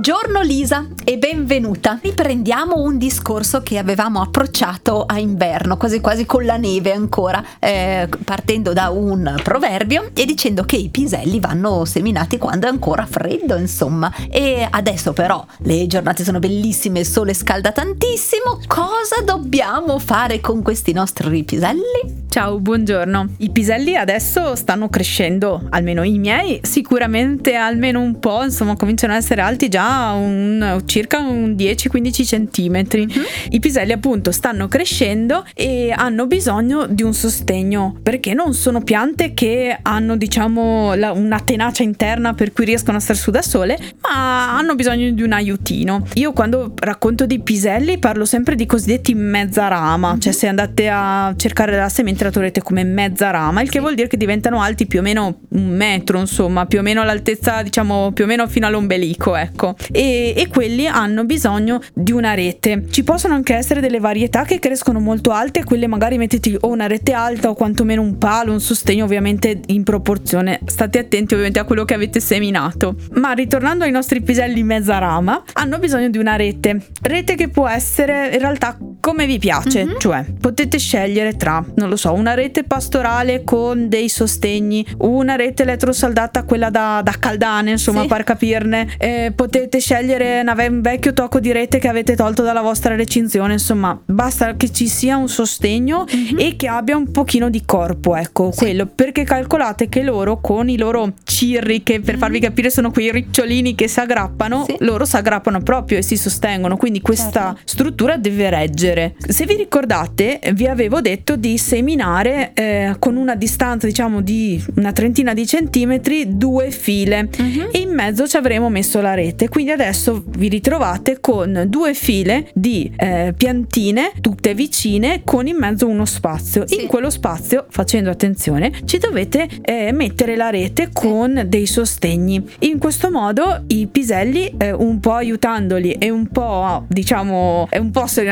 Buongiorno Lisa e benvenuta. Riprendiamo un discorso che avevamo approcciato a inverno, quasi quasi con la neve ancora, eh, partendo da un proverbio e dicendo che i piselli vanno seminati quando è ancora freddo, insomma. E adesso però le giornate sono bellissime, il sole scalda tantissimo. Cosa dobbiamo fare con questi nostri piselli? Ciao, buongiorno. I piselli adesso stanno crescendo, almeno i miei, sicuramente almeno un po', insomma, cominciano ad essere alti già un, circa un 10-15 centimetri. Mm-hmm. I piselli appunto stanno crescendo e hanno bisogno di un sostegno perché non sono piante che hanno diciamo la, una tenacia interna per cui riescono a stare su da sole, ma hanno bisogno di un aiutino. Io quando racconto di piselli parlo sempre di cosiddetti mezza rama, cioè se andate a cercare la semente la troverete come mezza rama, il che vuol dire che diventano alti più o meno un metro, insomma, più o meno all'altezza, diciamo, più o meno fino all'ombelico, ecco. E, e quelli hanno bisogno di una rete. Ci possono anche essere delle varietà che crescono molto alte, quelle magari mettete o una rete alta o quantomeno un palo, un sostegno ovviamente in proporzione. State attenti ovviamente a quello che avete seminato. Ma ritornando ai nostri piselli mezza rama, hanno bisogno di una rete. Rete che può essere in realtà come vi piace, mm-hmm. cioè potete scegliere tra, non lo so, una rete pastorale con dei sostegni, una rete elettrosaldata, quella da, da caldane, insomma, sì. per capirne. Eh, potete scegliere un vecchio tocco di rete che avete tolto dalla vostra recinzione, insomma, basta che ci sia un sostegno mm-hmm. e che abbia un pochino di corpo, ecco, sì. quello, perché calcolate che loro con i loro cirri, che per mm-hmm. farvi capire sono quei ricciolini che si aggrappano, sì. loro si aggrappano proprio e si sostengono, quindi questa certo. struttura deve reggere. Se vi ricordate, vi avevo detto di seminare eh, con una distanza diciamo di una trentina di centimetri due file. Uh-huh. e in mezzo ci avremo messo la rete. Quindi adesso vi ritrovate con due file di eh, piantine tutte vicine con in mezzo uno spazio. Sì. in quello spazio facendo attenzione ci dovete eh, mettere la rete con dei sostegni. In questo modo i piselli eh, un po' aiutandoli e un po' diciamo un po' se ne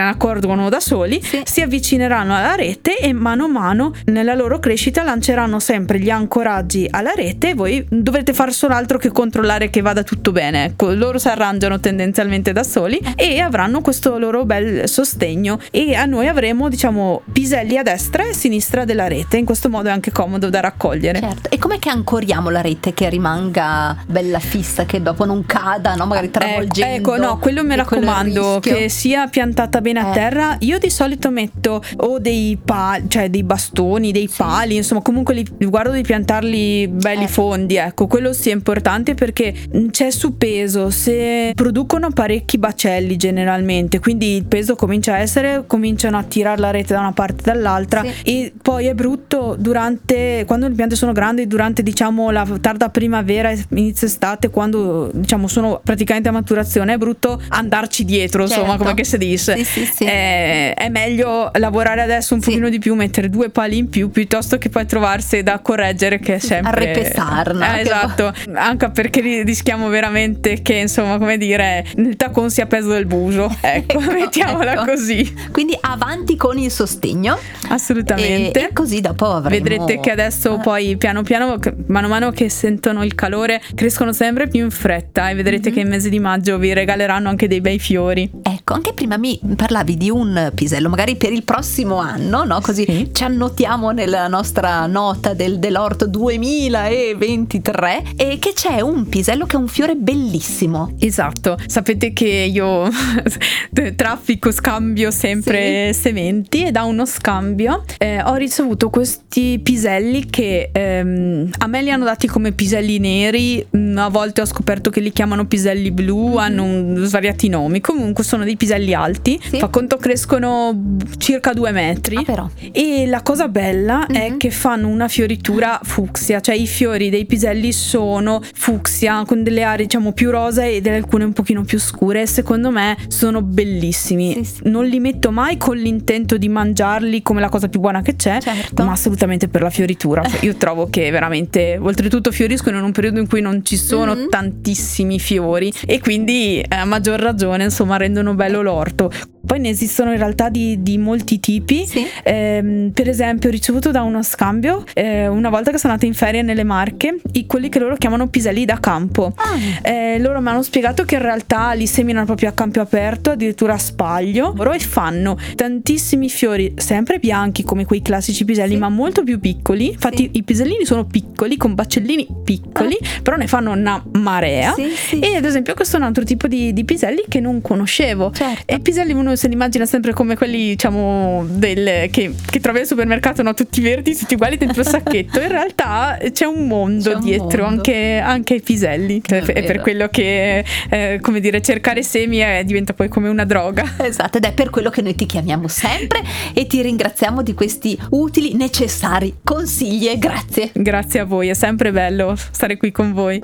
accorgono da soli sì. si avvicineranno alla rete e mano a mano nella loro crescita lanceranno sempre gli ancoraggi alla rete e voi dovrete fare solo altro che controllare che vada tutto bene. Ecco, loro si arrangiano tendenzialmente da soli e avranno questo loro bel sostegno e a noi avremo diciamo piselli a destra e a sinistra della rete. In questo modo è anche comodo da raccogliere. Certo. E com'è che ancoriamo la rete che rimanga bella fissa, che dopo non cada, no? magari ecco, travolgendo? Ecco, no, quello mi raccomando che sia piantata bene a eh. terra. Io di solito metto o dei pali, cioè dei bastoni, dei pali, insomma comunque li, guardo di piantarli belli eh. fondi, ecco, quello sì è importante perché c'è su peso, se producono parecchi bacelli generalmente, quindi il peso comincia a essere, cominciano a tirare la rete da una parte e dall'altra sì. e poi è brutto durante, quando le piante sono grandi, durante diciamo la tarda primavera, inizio estate, quando diciamo sono praticamente a maturazione, è brutto andarci dietro, certo. insomma come che si dice. Sì, sì, sì. È, è meglio lavorare adesso un pochino di più, mettere due pali in più piuttosto che poi trovarsi da correggere che è sempre... A repestarla. Eh, esatto, anche perché rischiamo veramente che insomma come dire il tacon sia peso del buso, ecco, ecco mettiamola ecco. così. Quindi avanti con il sostegno. Assolutamente. E, e così dopo avremo... Vedrete che adesso eh. poi piano piano, mano a mano che sentono il calore, crescono sempre più in fretta e vedrete mm-hmm. che il mese di maggio vi regaleranno anche dei bei fiori. Ecco, anche prima mi parlavi di un pisello, magari per il prossimo anno, no? Così sì. ci annotiamo nella nostra nota del, dell'orto 2023 e che c'è un pisello che è un fiore bellissimo. Esatto, sapete che io traffico, scambio sempre sì. sementi e da uno scambio eh, ho ricevuto questi piselli che ehm, a me li hanno dati come piselli neri, mm, a volte ho scoperto che li chiamano piselli blu, mm-hmm. hanno un, svariati nomi, comunque sono dei piselli alti, sì. fa conto che crescono circa due metri. Ah, però. E la cosa bella è Mhm. che fanno una fioritura fucsia, cioè i fiori dei piselli sono fucsia con delle aree diciamo più rosa e delle alcune un pochino più scure. Secondo me sono bellissimi. Sì, sì. Non li metto mai con l'intento di mangiarli come la cosa più buona che c'è, Certo. ma assolutamente per la fioritura. Cioè, io trovo che veramente, oltretutto fioriscono in un periodo in cui non ci sono Mhm. tantissimi fiori e quindi a maggior ragione insomma rendono bello l'orto. Poi ne esistono in realtà di, di molti tipi. Sì. Ehm, per esempio, ho ricevuto da uno scambio eh, una volta che sono andata in ferie nelle Marche, i- quelli che loro chiamano piselli da campo. Ah, Eh, loro mi hanno spiegato che in realtà li seminano proprio a campo aperto, addirittura a spaglio, loro e fanno tantissimi fiori, sempre bianchi come quei classici piselli, Sì. ma molto più piccoli. Infatti, Sì. i pisellini sono piccoli, con baccellini piccoli, però ne fanno una marea. E ad esempio, questo è un altro tipo di, di piselli che non conoscevo. Certo. E i piselli uno se li immagina sempre come quelli, diciamo, del, che, che trovi al supermercato, no? Tutti verdi, tutti uguali dentro il sacchetto. In realtà c'è un mondo C'è un dietro, mondo. Anche, anche ai piselli. È È, per quello che, eh, come dire, cercare semi è- diventa poi come una droga. Esatto, ed è per quello che noi ti chiamiamo sempre e ti ringraziamo di questi utili, necessari consigli e grazie. Grazie a voi, è sempre bello stare qui con voi.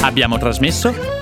Abbiamo trasmesso